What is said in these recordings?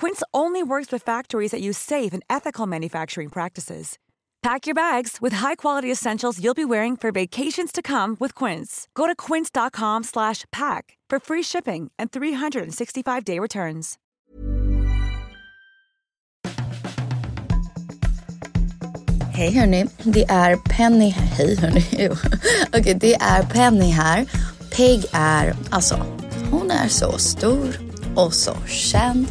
Quince only works with factories that use safe and ethical manufacturing practices. Pack your bags with high-quality essentials you'll be wearing for vacations to come with Quince. Go to quince.com/pack for free shipping and 365-day returns. Hej hörni, det är Penny. Hörni. Okej, okay, det är Penny här. Peg är, alltså, hon är så stor och så känd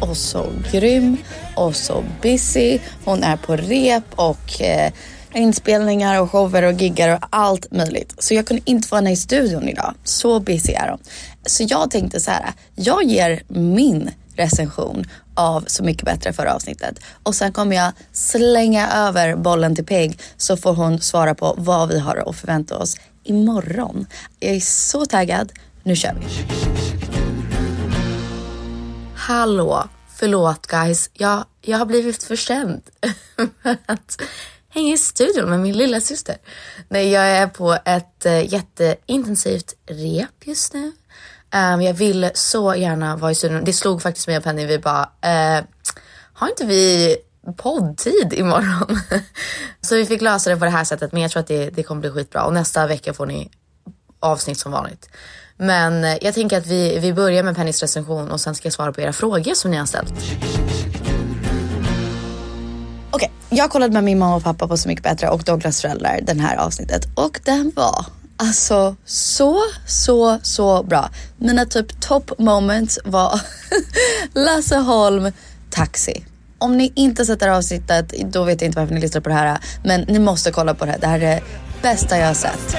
och så grym och så busy. Hon är på rep och eh, inspelningar och shower och giggar och allt möjligt. Så jag kunde inte få henne i studion idag. Så busy är hon. Så jag tänkte så här, jag ger min recension av Så mycket bättre förra avsnittet. Och sen kommer jag slänga över bollen till Peg så får hon svara på vad vi har att förvänta oss imorgon. Jag är så taggad. Nu kör vi. Hallå, förlåt guys. Jag, jag har blivit försänd för att hänga i studion med min lilla syster. Nej, jag är på ett eh, jätteintensivt rep just nu. Um, jag vill så gärna vara i studion. Det slog faktiskt mig och Penny. Vi bara, uh, har inte vi poddtid imorgon? så vi fick lösa det på det här sättet. Men jag tror att det, det kommer bli skitbra. Och nästa vecka får ni avsnitt som vanligt. Men eh, jag tänker att vi, vi börjar med Pennys recension och sen ska jag svara på era frågor som ni har ställt. Okej, okay, jag kollade med min mamma och pappa på Så mycket bättre och Douglas föräldrar den här avsnittet och den var alltså så, så, så bra. Mina typ top moments var Lasse Holm, Taxi. Om ni inte sett det här avsnittet, då vet jag inte varför ni lyssnar på det här. Men ni måste kolla på det här. Det här är det bästa jag har sett.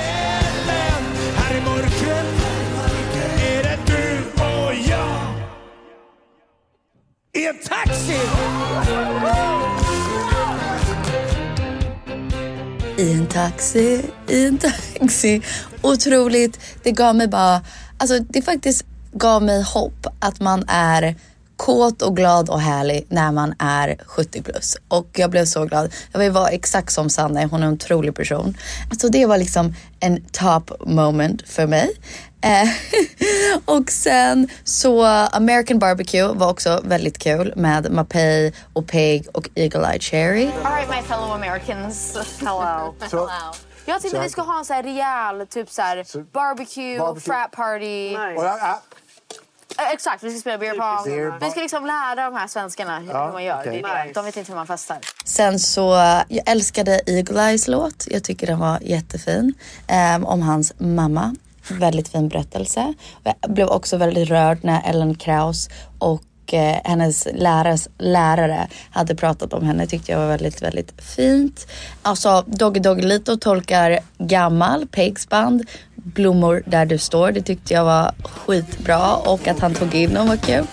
I en taxi! I en taxi, i en taxi. Otroligt. Det gav mig bara, alltså det faktiskt gav mig hopp att man är kåt och glad och härlig när man är 70 plus. Och jag blev så glad. Jag vill vara exakt som Sanne, hon är en otrolig person. Alltså det var liksom en top moment för mig. Eh, och sen så American Barbecue var också väldigt kul med Mapei och Peg och Eagle Eye Cherry. All right my fellow Americans. Hello. Hello. Jag tyckte vi ska ha en så här rejäl typ så här barbecue, barbecue. frat party. Nice. Eh, Exakt, vi ska spela beer pong. Vi ska liksom lära de här svenskarna hur Ja, man gör. är det. De vet inte hur man festar. Sen så, jag älskade Eagle Eyes låt. Jag tycker den var jättefin. Ehm, om hans mamma. Väldigt fin berättelse. Jag blev också väldigt rörd när Ellen Kraus och eh, hennes lärares lärare hade pratat om henne. Tyckte jag var väldigt, väldigt fint. Alltså Doggy Doggelito tolkar gammal Pegs band. Blommor där du står. Det tyckte jag var skitbra och att han tog in dem var kul.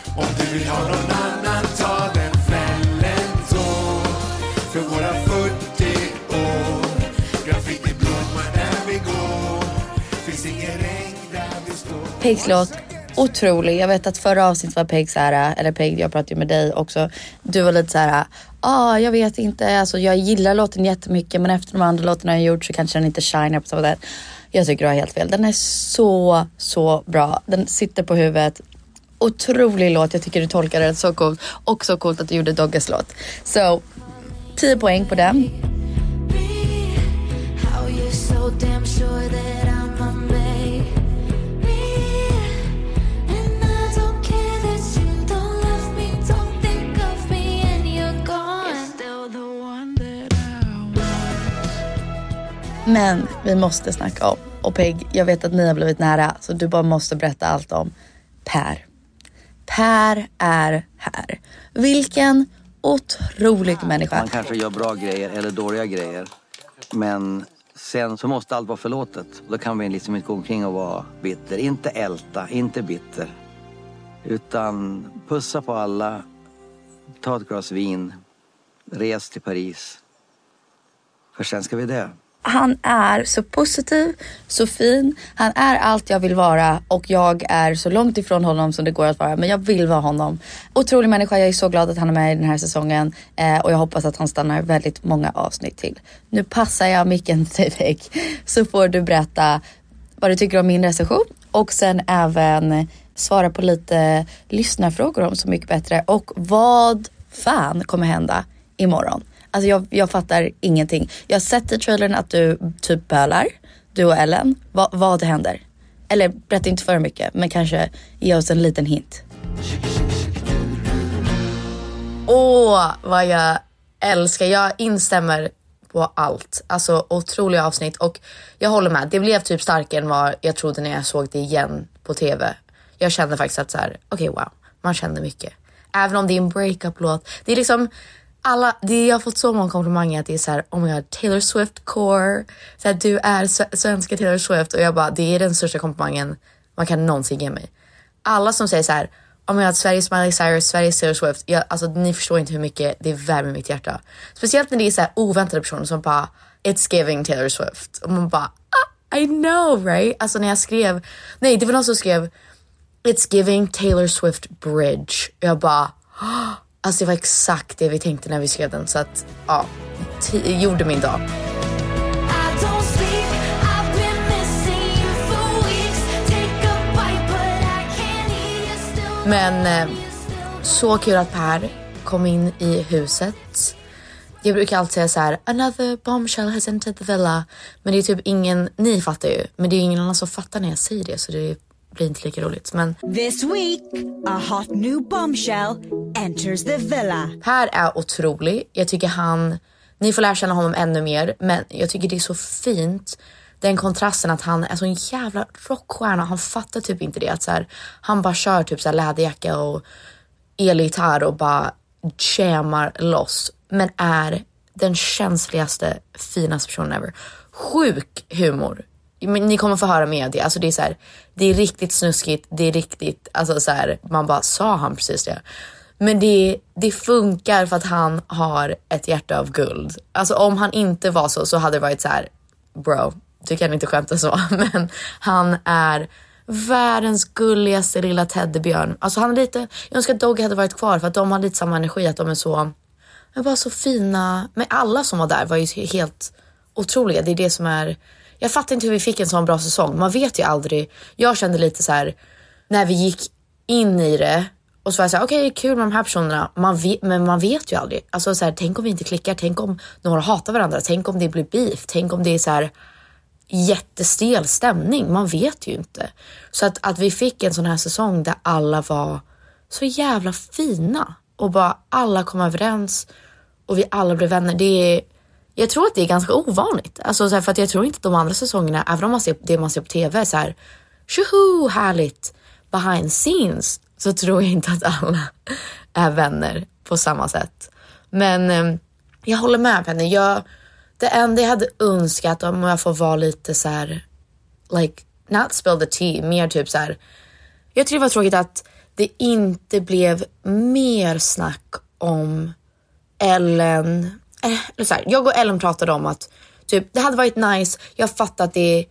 Pegs låt, otrolig. Jag vet att förra avsnittet var Peg så här, eller Peg, jag pratade ju med dig också. Du var lite så här, ah, jag vet inte, alltså jag gillar låten jättemycket men efter de andra låtarna jag gjort så kanske den inte shiner på samma sätt. Jag tycker du har helt fel. Den är så, så bra. Den sitter på huvudet. Otrolig låt. Jag tycker du tolkar den så coolt. Och så coolt att du gjorde Dogges låt. Så 10 poäng på den. Men vi måste snacka om, och Peg, jag vet att ni har blivit nära så du bara måste berätta allt om Per. Per är här. Vilken otrolig människa. Man kanske gör bra grejer eller dåliga grejer. Men sen så måste allt vara förlåtet. Då kan vi liksom inte gå omkring och vara bitter. Inte älta, inte bitter. Utan pussa på alla, ta ett glas vin, res till Paris. För sen ska vi dö. Han är så positiv, så fin. Han är allt jag vill vara och jag är så långt ifrån honom som det går att vara. Men jag vill vara honom. Otrolig människa. Jag är så glad att han är med i den här säsongen eh, och jag hoppas att han stannar väldigt många avsnitt till. Nu passar jag micken till dig så får du berätta vad du tycker om min recension och sen även svara på lite lyssnarfrågor om Så mycket bättre och vad fan kommer hända imorgon. Alltså jag, jag fattar ingenting. Jag har sett i trailern att du typ bölar, du och Ellen. Va, vad händer? Eller berätta inte för mycket, men kanske ge oss en liten hint. Åh, vad jag älskar. Jag instämmer på allt. Alltså otroliga avsnitt och jag håller med. Det blev typ starkare än vad jag trodde när jag såg det igen på TV. Jag kände faktiskt att så här, okej wow, man kände mycket. Även om det är en breakup-låt. Det är liksom alla, det, jag har fått så många komplimanger att det är så här, oh my god, Taylor Swift core. Så här, du är svenska Taylor Swift och jag bara, det är den största komplimangen man kan någonsin ge mig. Alla som säger så här, oh my god, Sveriges Miley Cyrus, Sveriges Taylor Swift. Jag, alltså ni förstår inte hur mycket det värmer mitt hjärta. Speciellt när det är så här oväntade personer som bara, it's giving Taylor Swift. Och man bara, ah, I know right? Alltså när jag skrev, nej det var någon som skrev, it's giving Taylor Swift bridge. Jag bara, ah, alltså det var exakt det vi tänkte när vi skrev den. Så att, ja, gjorde min dag. Men eh, så kul att Per kom in i huset. Jag brukar alltid säga så här, another bombshell has entered the villa. Men det är typ ingen, ni fattar ju, men det är ingen annan som fattar när jag säger det så det blir inte lika roligt. Men This week, a hot new bombshell enters the villa. Per är otrolig. Jag tycker han, ni får lära känna honom ännu mer, men jag tycker det är så fint den kontrasten att han är så en jävla rockstjärna. Han fattar typ inte det att så här, han bara kör typ så här läderjacka och elgitarr och bara jammar loss, men är den känsligaste, finaste personen ever. Sjuk humor. Men ni kommer få höra mer av det. Alltså det är så här, det är riktigt snuskigt, det är riktigt, alltså så här, man bara sa han precis det. Men det, det funkar för att han har ett hjärta av guld. Alltså om han inte var så så hade det varit så här, bro, du kan inte skämta så. Men han är världens gulligaste lilla teddybjörn. Alltså han är lite, jag önskar att Doggy hade varit kvar för att de har lite samma energi, att de är så, men bara så fina. Men alla som var där var ju helt otroliga. Det är det som är, jag fattar inte hur vi fick en sån bra säsong. Man vet ju aldrig. Jag kände lite så här när vi gick in i det och så var jag såhär, okej kul med de här personerna, man vet, men man vet ju aldrig. Alltså så här, tänk om vi inte klickar, tänk om några hatar varandra, tänk om det blir beef, tänk om det är så här. jättestel stämning. Man vet ju inte. Så att, att vi fick en sån här säsong där alla var så jävla fina och bara alla kom överens och vi alla blev vänner. Det är, jag tror att det är ganska ovanligt. Alltså så här, för att jag tror inte att de andra säsongerna, även om man ser det man ser på TV är så här tjoho härligt behind scenes så tror jag inte att alla är vänner på samma sätt. Men eh, jag håller med Penny. Jag, det enda jag hade önskat om jag får vara lite så här, like not spill the tea, mer typ så här. Jag tycker det var tråkigt att det inte blev mer snack om Ellen. Eh, så här, jag och Ellen pratade om att typ det hade varit nice. Jag fattar att det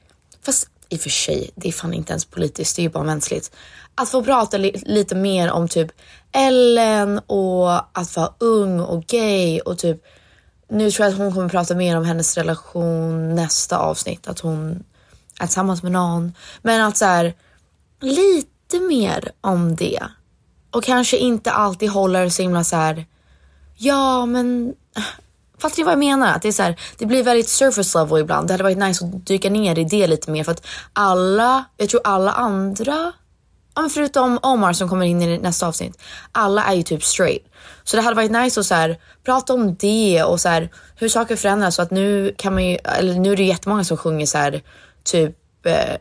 fast i och för sig, det är fan inte ens politiskt, det är ju bara mänskligt. Att få prata li lite mer om typ Ellen och att vara ung och gay och typ nu tror jag att hon kommer prata mer om hennes relation nästa avsnitt, att hon är tillsammans med någon. Men att så här, lite mer om det. Och kanske inte alltid håller så himla så här, ja men Fattar ni vad jag menar? Att det, är så här, det blir väldigt surface level ibland. Det hade varit nice att dyka ner i det lite mer för att alla, jag tror alla andra, ja, men förutom Omar som kommer in i nästa avsnitt, alla är ju typ straight. Så det hade varit nice att så här, prata om det och så här, hur saker förändras så att nu kan man ju, eller nu är det jättemånga som sjunger så här, typ eh,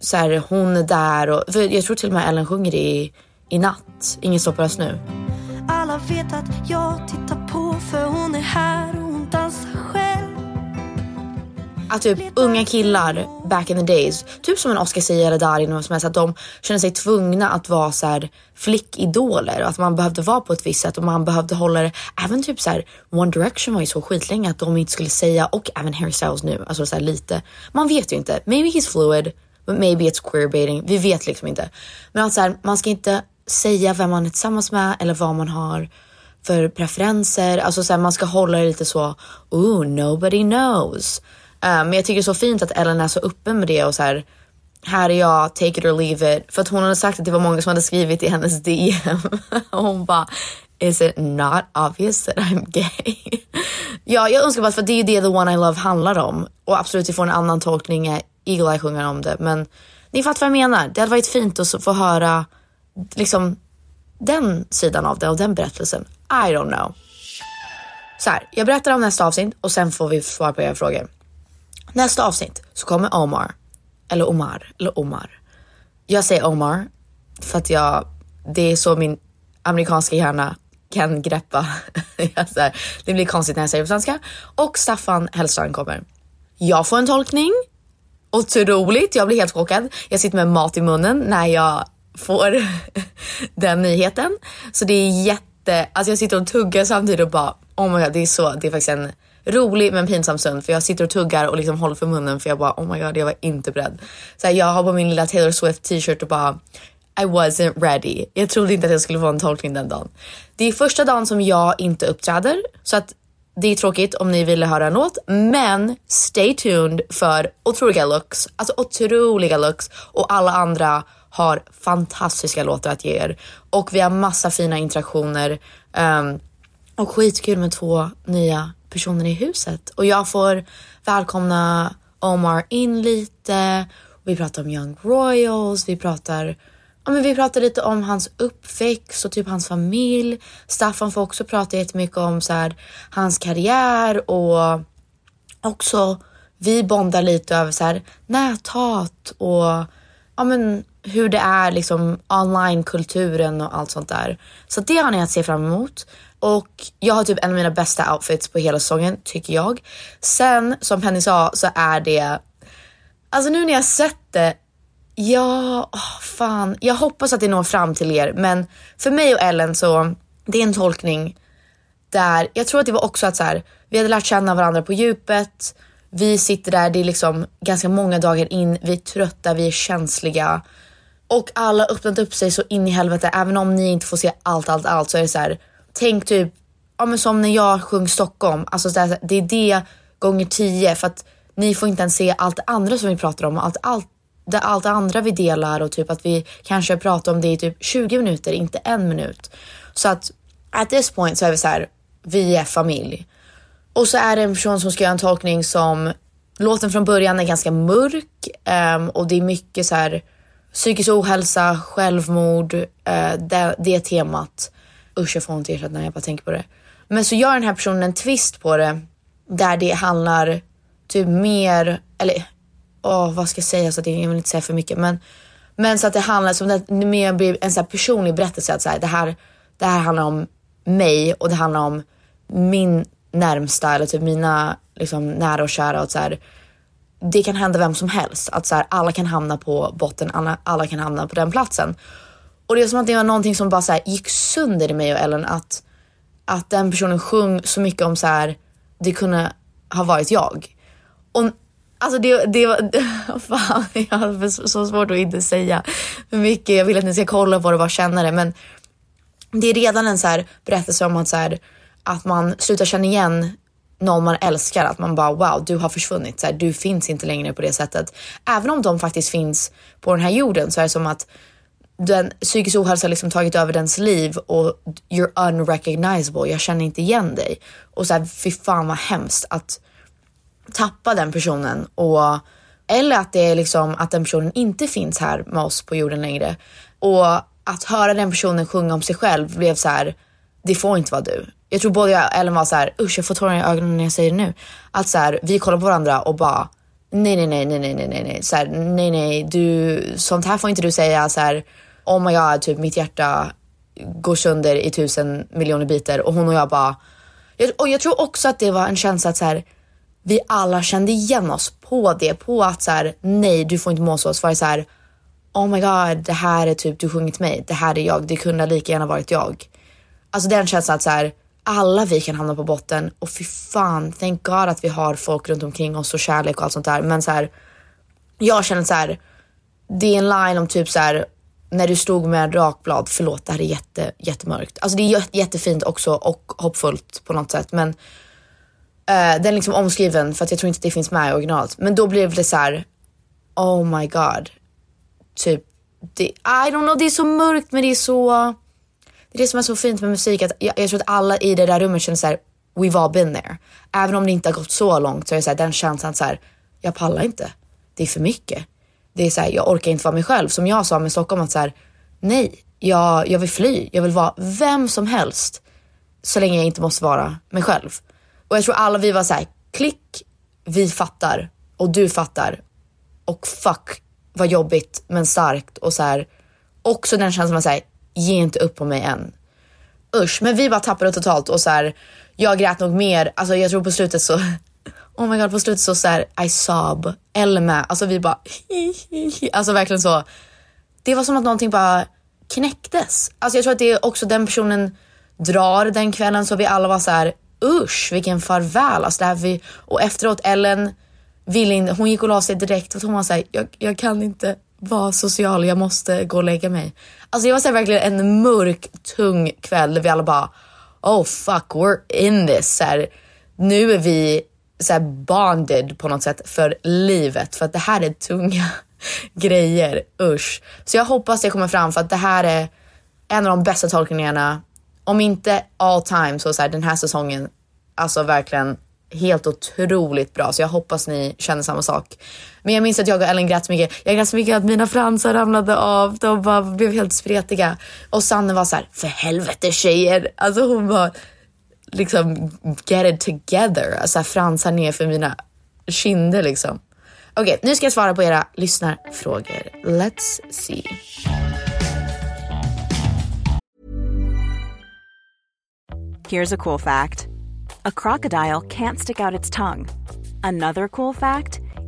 så här, hon är där och jag tror till och med Ellen sjunger det i, i natt. Ingen stoppar oss nu. Alla vet att jag tittar för hon är här och hon dansar själv att typ unga killar back in the days, typ som en Oscar Sia eller Darin och som helst, att de känner sig tvungna att vara så här flickidoler och att man behövde vara på ett visst sätt och man behövde hålla det. Även typ så här One Direction var ju så skitlänge att de inte skulle säga och även Harry Styles nu, alltså så här lite. Man vet ju inte. Maybe he's fluid, but maybe it's queerbaiting. Vi vet liksom inte. Men att så här, man ska inte säga vem man är tillsammans med eller vad man har för preferenser. Alltså så här, man ska hålla det lite så, oh nobody knows. Uh, men jag tycker det är så fint att Ellen är så öppen med det och så här, här är jag, take it or leave it. För att hon hade sagt att det var många som hade skrivit i hennes DM och hon bara Is it not obvious that I'm gay? ja, jag önskar bara för det är ju det The One I Love handlar om och absolut vi får en annan tolkning när Eagle Eye sjunger om det. Men ni fattar vad jag menar. Det hade varit fint att få höra liksom den sidan av det och den berättelsen. I don't know. Så här, jag berättar om nästa avsnitt och sen får vi svar på era frågor. Nästa avsnitt så kommer Omar, eller Omar, eller Omar. Jag säger Omar för att jag, det är så min amerikanska hjärna kan greppa. det blir konstigt när jag säger det på svenska. Och Staffan Hellstrand kommer. Jag får en tolkning. Otroligt, jag blir helt chockad. Jag sitter med mat i munnen när jag får den nyheten. Så det är jätte, alltså jag sitter och tuggar samtidigt och bara oh my god, det är så, det är faktiskt en rolig men pinsam stund för jag sitter och tuggar och liksom håller för munnen för jag bara oh my god, jag var inte beredd. Så här, jag har på min lilla Taylor Swift t-shirt och bara I wasn't ready. Jag trodde inte att jag skulle få en tolkning den dagen. Det är första dagen som jag inte uppträder så att det är tråkigt om ni ville höra en låt, men stay tuned för otroliga looks, alltså otroliga looks och alla andra har fantastiska låtar att ge er och vi har massa fina interaktioner um, och skitkul med två nya personer i huset och jag får välkomna Omar in lite. Vi pratar om Young Royals, vi pratar Ja, men vi pratar lite om hans uppväxt och typ hans familj. Staffan får också prata jättemycket om så här, hans karriär och också vi bondar lite över så här, näthat och ja, men, hur det är liksom online-kulturen och allt sånt där. Så det har ni att se fram emot. Och jag har typ en av mina bästa outfits på hela säsongen tycker jag. Sen som Penny sa så är det, alltså nu när jag sett det Ja, oh, fan. Jag hoppas att det når fram till er, men för mig och Ellen så det är en tolkning där jag tror att det var också att så här, vi hade lärt känna varandra på djupet. Vi sitter där, det är liksom ganska många dagar in. Vi är trötta, vi är känsliga och alla har öppnat upp sig så in i helvete. Även om ni inte får se allt, allt, allt så är det så här. Tänk typ, ja men som när jag sjöng Stockholm. Alltså det är det, är det gånger tio för att ni får inte ens se allt det andra som vi pratar om allt, allt det, allt det andra vi delar och typ att vi kanske pratar om det i typ 20 minuter, inte en minut. Så att at this point så är vi så här, vi är familj. Och så är det en person som ska göra en tolkning som låten från början är ganska mörk um, och det är mycket så här psykisk ohälsa, självmord, eh, det, det temat. Usch jag får ont i hjärtat när jag bara tänker på det. Men så gör den här personen en twist på det där det handlar typ mer, eller åh vad ska jag säga så att jag, jag vill inte säga för mycket men men så att det handlar som det mer blir en så här personlig berättelse att så här, det, här, det här handlar om mig och det handlar om min närmsta eller typ mina liksom, nära och kära och så här, det kan hända vem som helst. Att så här, alla kan hamna på botten, alla, alla kan hamna på den platsen. Och det är som att det var någonting som bara så här, gick sönder i mig och Ellen att, att den personen sjöng så mycket om så här, det kunde ha varit jag. Och Alltså det, det var, fan jag har så svårt att inte säga hur mycket. Jag vill att ni ska kolla på det och bara känna det. Men det är redan en så här berättelse om att, så här, att man slutar känna igen någon man älskar. Att man bara wow, du har försvunnit. Så här, du finns inte längre på det sättet. Även om de faktiskt finns på den här jorden så är det som att den psykisk ohälsa har liksom tagit över dens liv och you're unrecognizable. Jag känner inte igen dig. Och så här, fy fan vad hemskt att tappa den personen och eller att det är liksom att den personen inte finns här med oss på jorden längre. Och att höra den personen sjunga om sig själv blev så här, det får inte vara du. Jag tror både jag och Ellen var så här, usch jag får tårar i ögonen när jag säger det nu. Att så här, vi kollar på varandra och bara, nej nej nej nej nej nej nej nej, så här, nej nej du, sånt här får inte du säga så här, oh my god, typ mitt hjärta går sönder i tusen miljoner bitar och hon och jag bara, jag, och jag tror också att det var en känsla att så här, vi alla kände igen oss på det, på att så här, nej du får inte må så. Så var det så här, oh my god, det här är typ du sjungit mig, det här är jag, det kunde lika gärna varit jag. Alltså den känslan att så här, alla vi kan hamna på botten och fy fan, thank god att vi har folk runt omkring oss och kärlek och allt sånt där. Men så här, jag känner så här, det är en line om typ så här, när du stod med rakblad, förlåt det här är jätte, jättemörkt. Alltså det är jättefint också och hoppfullt på något sätt men Uh, den är liksom omskriven för att jag tror inte det finns med i originalet. Men då blev det så här, oh my god. Typ, det, I don't know, det är så mörkt men det är så... Det är det som är så fint med musik. Att jag, jag tror att alla i det där rummet känner så här, we've all been there. Även om det inte har gått så långt så är det så här, den känslan så här, jag pallar inte. Det är för mycket. Det är så här, jag orkar inte vara mig själv. Som jag sa med Stockholm att så här, nej, jag, jag vill fly. Jag vill vara vem som helst. Så länge jag inte måste vara mig själv. Och jag tror alla vi var så här, klick, vi fattar och du fattar. Och fuck vad jobbigt men starkt och så här. Också den känslan man säger ge inte upp på mig än. Usch, men vi bara tappade totalt och så här. Jag grät nog mer, alltså jag tror på slutet så Oh my god, på slutet så, så här, I sob. Eller med, alltså vi bara Alltså verkligen så. Det var som att någonting bara knäcktes. Alltså jag tror att det är också den personen drar den kvällen så vi alla var så här usch vilken farväl. Alltså det här vi, och efteråt Ellen ville hon gick och la sig direkt för hon var såhär, jag, jag kan inte vara social, jag måste gå och lägga mig. Alltså det var så här, verkligen en mörk, tung kväll där vi alla bara, oh fuck we're in this. Så här, nu är vi så här bonded på något sätt för livet för att det här är tunga grejer, usch. Så jag hoppas det kommer fram för att det här är en av de bästa tolkningarna om inte all time så, så här, den här säsongen, alltså verkligen helt otroligt bra. Så jag hoppas ni känner samma sak. Men jag minns att jag och Ellen grät så mycket. Jag grät så mycket att mina fransar ramlade av. De bara blev helt spretiga. Och Sanne var så här, för helvete tjejer. Alltså hon var liksom get it together. Alltså fransar ner för mina kinder liksom. Okej, nu ska jag svara på era lyssnarfrågor. Let's see. Here's a cool fact a crocodile can't stick out its tongue. Another cool fact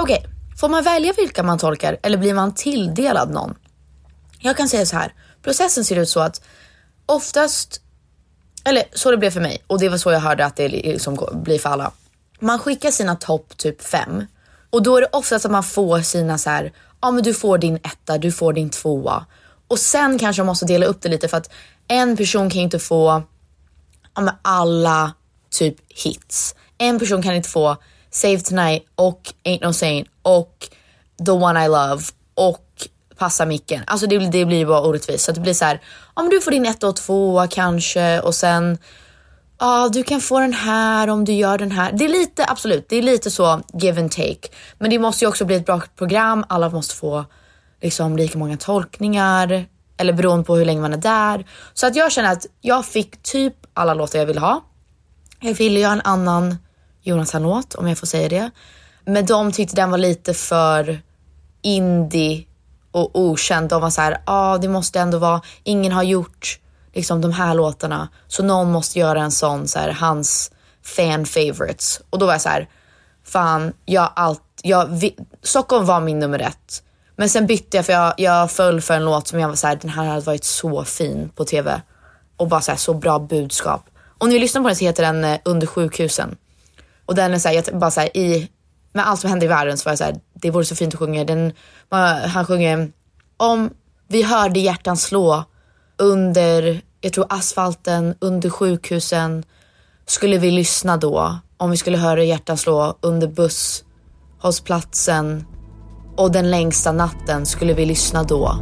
Okej, får man välja vilka man tolkar eller blir man tilldelad någon? Jag kan säga så här. Processen ser ut så att oftast, eller så det blev för mig och det var så jag hörde att det liksom blir för alla. Man skickar sina topp typ fem och då är det oftast att man får sina så här, ja men du får din etta, du får din tvåa och sen kanske man måste dela upp det lite för att en person kan ju inte få ja, men alla typ hits. En person kan inte få Save Tonight och Ain't No Saint och The One I Love och Passa micken. Alltså det, det blir bara orättvist. Så att det blir så här, ja men du får din etta och tvåa kanske och sen ja du kan få den här om du gör den här. Det är lite, absolut, det är lite så give and take. Men det måste ju också bli ett bra program. Alla måste få liksom lika många tolkningar eller beroende på hur länge man är där. Så att jag känner att jag fick typ alla låtar jag ville ha. Jag ville göra en annan Jonathan-låt om jag får säga det. Men de tyckte den var lite för indie och okänd. De var så här, ja ah, det måste ändå vara, ingen har gjort liksom de här låtarna. Så någon måste göra en sån, så här, hans fan favorites. Och då var jag så här, fan, jag allt, jag, vi, Stockholm var min nummer ett. Men sen bytte jag för jag, jag föll för en låt som jag var så här, den här hade varit så fin på TV. Och bara så, här, så bra budskap. Om ni lyssnar på den så heter den eh, Under sjukhusen. Och den är så här, jag bara så här, i, med allt som händer i världen så var jag så här, det vore så fint att sjunga. Den, han sjunger om vi hörde hjärtan slå under, jag tror asfalten, under sjukhusen. Skulle vi lyssna då? Om vi skulle höra hjärtan slå under busshållplatsen och den längsta natten, skulle vi lyssna då?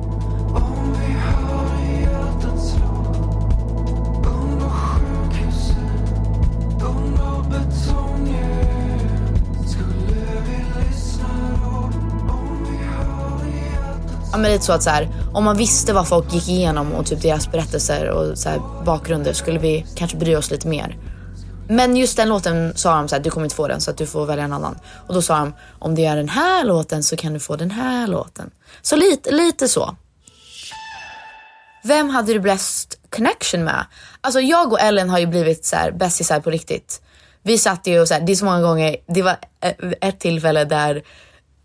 Ja, men lite så att så här, om man visste vad folk gick igenom och typ deras berättelser och så här, bakgrunder skulle vi kanske bry oss lite mer. Men just den låten sa de så här, du kommer inte få den så att du får välja en annan. Och då sa de, om du gör den här låten så kan du få den här låten. Så lite, lite så. Vem hade du bäst connection med? Alltså jag och Ellen har ju blivit så här bästisar på riktigt. Vi satt ju och så här, det är så många gånger, det var eh, ett tillfälle där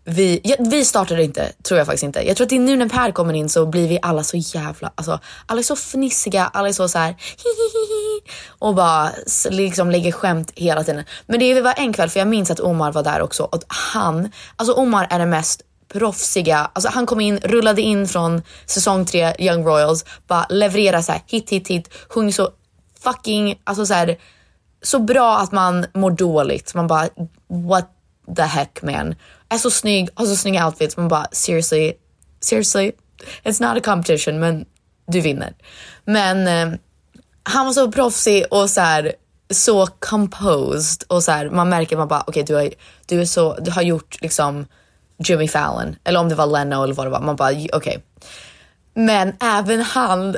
vi, ja, vi startade inte, tror jag faktiskt inte. Jag tror att det är nu när Per kommer in så blir vi alla så jävla, alltså alla är så fnissiga, alla är så så här och bara liksom lägger skämt hela tiden. Men det var en kväll, för jag minns att Omar var där också och han, alltså Omar är den mest proffsiga, alltså han kom in, rullade in från säsong tre Young Royals, bara leverera så här hit hit hit, sjung så fucking, alltså så här så bra att man mår dåligt. Man bara what the heck man. Är så snygg, har så snygga outfits. Man bara seriously, seriously, it's not a competition men du vinner. Men eh, han var så proffsig och så här, så composed och så här, man märker man bara okej du, har, du, är så, du har gjort liksom Jimmy Fallon eller om det var Leno eller vad det var. Man bara okej. Men även han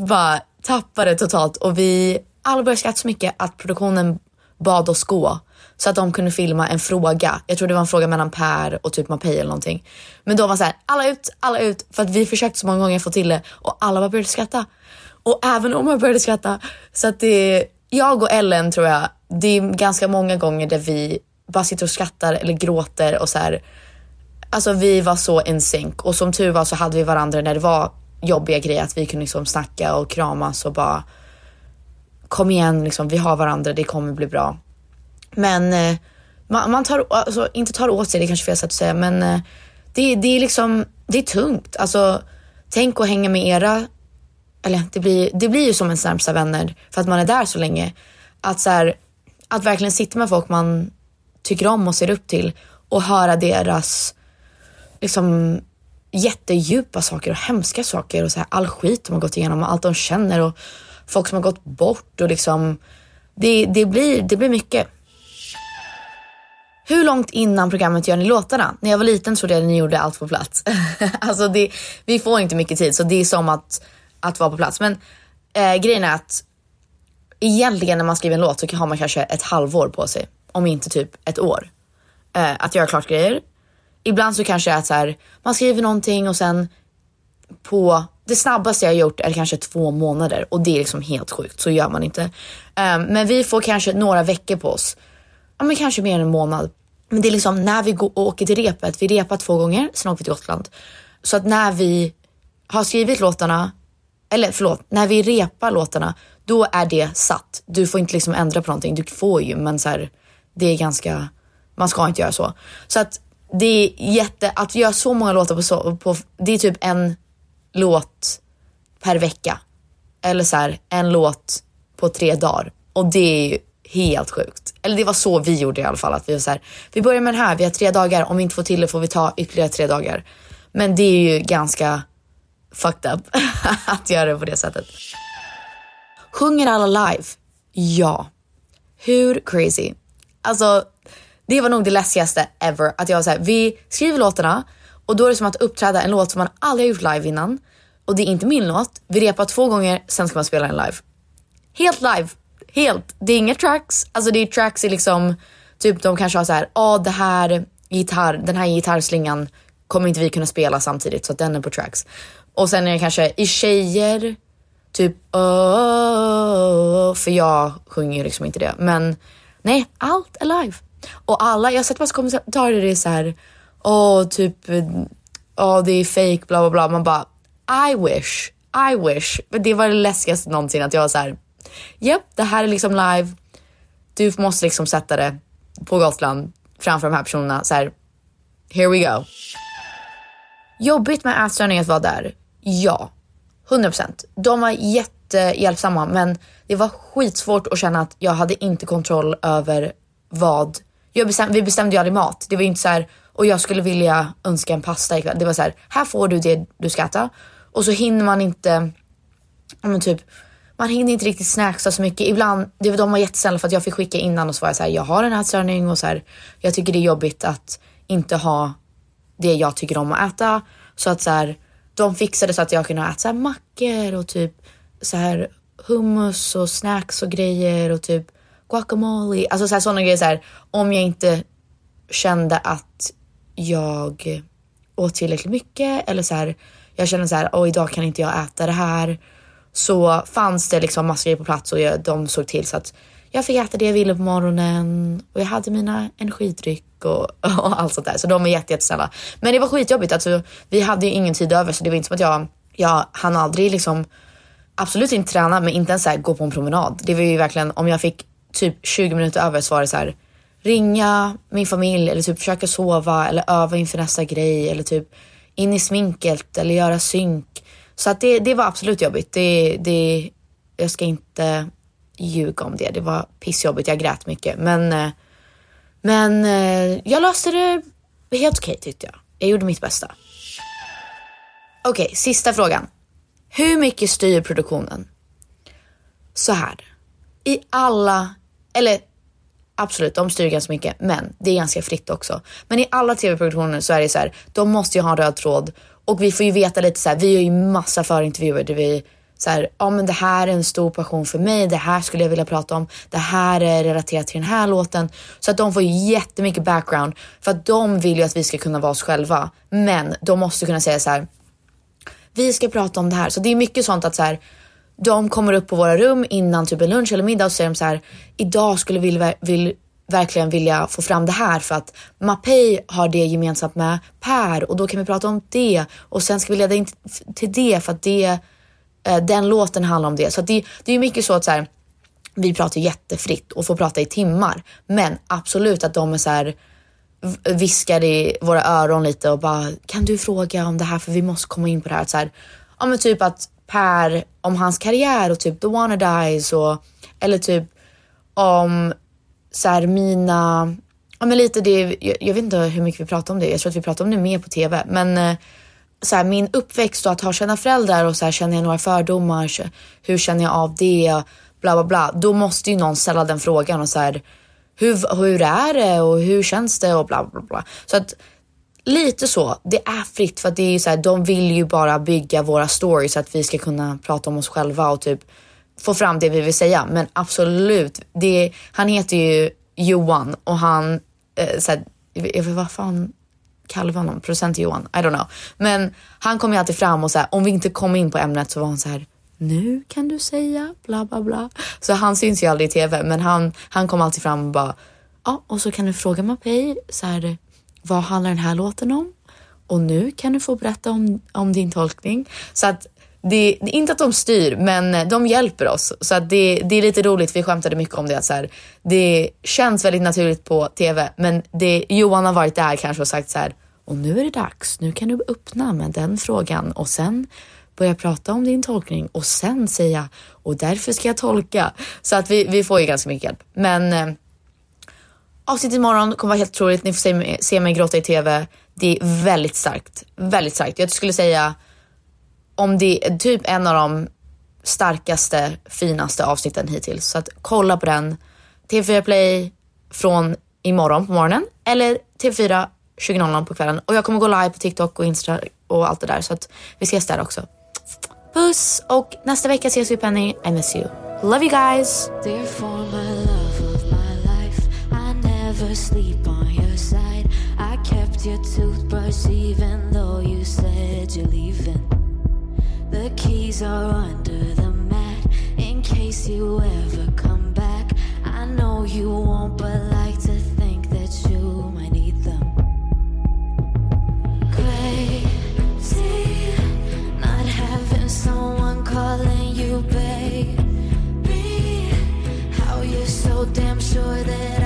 bara tappade totalt och vi alla började skratta så mycket att produktionen bad oss gå så att de kunde filma en fråga. Jag tror det var en fråga mellan Per och typ Mapei eller någonting. Men då var så här, alla ut, alla ut för att vi försökte så många gånger få till det och alla bara började skratta. Och även om började skratta så att det jag och Ellen tror jag, det är ganska många gånger där vi bara sitter och skrattar eller gråter och så här. Alltså vi var så in sync och som tur var så hade vi varandra när det var jobbiga grejer att vi kunde liksom snacka och kramas och bara kom igen liksom, vi har varandra, det kommer bli bra. Men eh, man, man tar, alltså inte tar åt sig, det är kanske fel sätt att säga, men eh, det, det är liksom, det är tungt. Alltså tänk att hänga med era, eller det blir, det blir ju som ens närmsta vänner för att man är där så länge. Att så här, att verkligen sitta med folk man tycker om och ser upp till och höra deras liksom jättedjupa saker och hemska saker och så här, all skit de har gått igenom och allt de känner och folk som har gått bort och liksom det, det, blir, det blir mycket. Hur långt innan programmet gör ni låtarna? När jag var liten trodde jag att ni gjorde allt på plats. alltså det, vi får inte mycket tid så det är som att, att vara på plats. Men eh, grejen är att egentligen när man skriver en låt så har man kanske ett halvår på sig. Om inte typ ett år. Eh, att göra klart grejer. Ibland så kanske det är att så här, man skriver någonting och sen på det snabbaste jag har gjort är kanske två månader och det är liksom helt sjukt. Så gör man inte. Eh, men vi får kanske några veckor på oss. Ja, men kanske mer än en månad. Men det är liksom när vi går, åker till repet. Vi repar två gånger, sen åker vi till Gotland. Så att när vi har skrivit låtarna, eller förlåt, när vi repar låtarna, då är det satt. Du får inte liksom ändra på någonting. Du får ju, men så här, det är ganska, man ska inte göra så. Så att det är jätte, att göra så många låtar på så, på, det är typ en låt per vecka. Eller så här, en låt på tre dagar. Och det är ju helt sjukt. Eller det var så vi gjorde i alla fall. Att vi var så här, vi börjar med den här, vi har tre dagar. Om vi inte får till det får vi ta ytterligare tre dagar. Men det är ju ganska fucked up att göra det på det sättet. Sjunger alla live? Ja. Hur crazy? Alltså, det var nog det läskigaste ever. Att jag var såhär, vi skriver låtarna och då är det som att uppträda en låt som man aldrig har gjort live innan. Och det är inte min låt. Vi repar två gånger, sen ska man spela den live. Helt live. Helt. Det är inga tracks. Alltså det är tracks i liksom, typ de kanske har så här, ja det här gitarr, den här gitarrslingan kommer inte vi kunna spela samtidigt så att den är på tracks. Och sen är det kanske i tjejer, typ oh, för jag sjunger ju liksom inte det. Men nej, allt är live. Och alla, jag har sett massa kommentarer det är så här, åh typ, åh det är fake bla bla bla. Man bara, I wish, I wish. Men det var det läskigaste någonsin att jag var så här, japp det här är liksom live. Du måste liksom sätta det på Gotland framför de här personerna så här, here we go. Jobbigt med ätstörning att vara där? Ja, 100%. De var jättehjälpsamma men det var skitsvårt att känna att jag hade inte kontroll över vad jag bestäm, vi bestämde ju aldrig mat. Det var ju inte så här, och jag skulle vilja önska en pasta ikväll. Det var så här, här får du det du ska äta. Och så hinner man inte, men typ, man hinner inte riktigt snacksa så mycket. Ibland, det de var jättesnälla för att jag fick skicka innan och svara så här, jag har en ätstörning och så här, jag tycker det är jobbigt att inte ha det jag tycker om att äta. Så att så här, de fixade så att jag kunde äta så här mackor och typ så här hummus och snacks och grejer och typ guacamole. Alltså så här, sådana grejer så här, om jag inte kände att jag åt tillräckligt mycket eller så här, jag kände så här, åh idag kan inte jag äta det här. Så fanns det liksom massor grejer på plats och jag, de såg till så att jag fick äta det jag ville på morgonen och jag hade mina energidryck och, och allt sånt där. Så de är jätte, jättesnälla. Men det var skitjobbigt. Alltså, vi hade ju ingen tid över så det var inte som att jag, jag hann aldrig liksom absolut inte träna men inte ens så här, gå på en promenad. Det var ju verkligen om jag fick typ 20 minuter över så var det så här ringa min familj eller typ försöka sova eller öva inför nästa grej eller typ in i sminket eller göra synk. Så att det, det var absolut jobbigt. Det, det, jag ska inte ljuga om det. Det var pissjobbigt. Jag grät mycket. Men, eh, Men eh, jag löste det helt okej tyckte jag. Jag gjorde mitt bästa. Okej, sista frågan. Hur mycket styr produktionen? Så här. I alla, eller absolut, de styr ganska mycket, men det är ganska fritt också. Men i alla tv-produktioner så är det så här, de måste ju ha en röd tråd och vi får ju veta lite så här, vi gör ju massa förintervjuer där vi så här, ja men det här är en stor passion för mig, det här skulle jag vilja prata om, det här är relaterat till den här låten. Så att de får ju jättemycket background för att de vill ju att vi ska kunna vara oss själva. Men de måste kunna säga så här, vi ska prata om det här. Så det är mycket sånt att så här, de kommer upp på våra rum innan typ en lunch eller middag och säger de så här, idag skulle vi vill, verkligen vilja få fram det här för att Mapei har det gemensamt med Per och då kan vi prata om det och sen ska vi leda in till det för att det, eh, den låten handlar om det. Så att det, det är ju mycket så att så här, vi pratar jättefritt och får prata i timmar, men absolut att de är så här viskar i våra öron lite och bara kan du fråga om det här för vi måste komma in på det här. Så här ja men typ att Per om hans karriär och typ The Wanna Dies och eller typ om så här mina, ja men lite det, jag, jag vet inte hur mycket vi pratar om det. Jag tror att vi pratar om det mer på TV, men eh, så här, min uppväxt och att ha kända föräldrar och så här, känner jag några fördomar, hur känner jag av det, bla bla bla. Då måste ju någon ställa den frågan och så här, hur, hur är det och hur känns det och bla bla bla. Så att lite så, det är fritt för att det är så här, de vill ju bara bygga våra stories så att vi ska kunna prata om oss själva och typ få fram det vi vill säga. Men absolut, det, han heter ju Johan och han, eh, så här, jag vet- vad fan kallar vi honom? Producent Johan? I don't know. Men han kom ju alltid fram och så här, om vi inte kom in på ämnet så var han så här, nu kan du säga bla bla bla. Så han syns ju aldrig i TV, men han, han kom alltid fram och bara, ja, och så kan du fråga Mapei så här, vad handlar den här låten om? Och nu kan du få berätta om, om din tolkning. Så att det, det är inte att de styr, men de hjälper oss. Så att det, det är lite roligt. Vi skämtade mycket om det. Att så här, det känns väldigt naturligt på TV, men det, Johan har varit där kanske och sagt så här. Och nu är det dags. Nu kan du öppna med den frågan och sen börja prata om din tolkning och sen säga och därför ska jag tolka. Så att vi, vi får ju ganska mycket hjälp. Men eh, Avsnittet imorgon kommer vara helt otroligt. Ni får se se mig gråta i TV. Det är väldigt starkt. Väldigt starkt. Jag skulle säga om det är typ en av de starkaste, finaste avsnitten hittills. Så att kolla på den. TV4 Play från imorgon på morgonen eller TV4 20.00 på kvällen. Och jag kommer gå live på TikTok och Insta och allt det där. Så att vi ses där också. Puss och nästa vecka ses vi Penny. I miss you. Love you guys! Sleep on your side. I kept your toothbrush even keys are under the mat in case you ever come back. I know you won't, but like to think that you might need them. Crazy, not having someone calling you baby. How you're so damn sure that I'm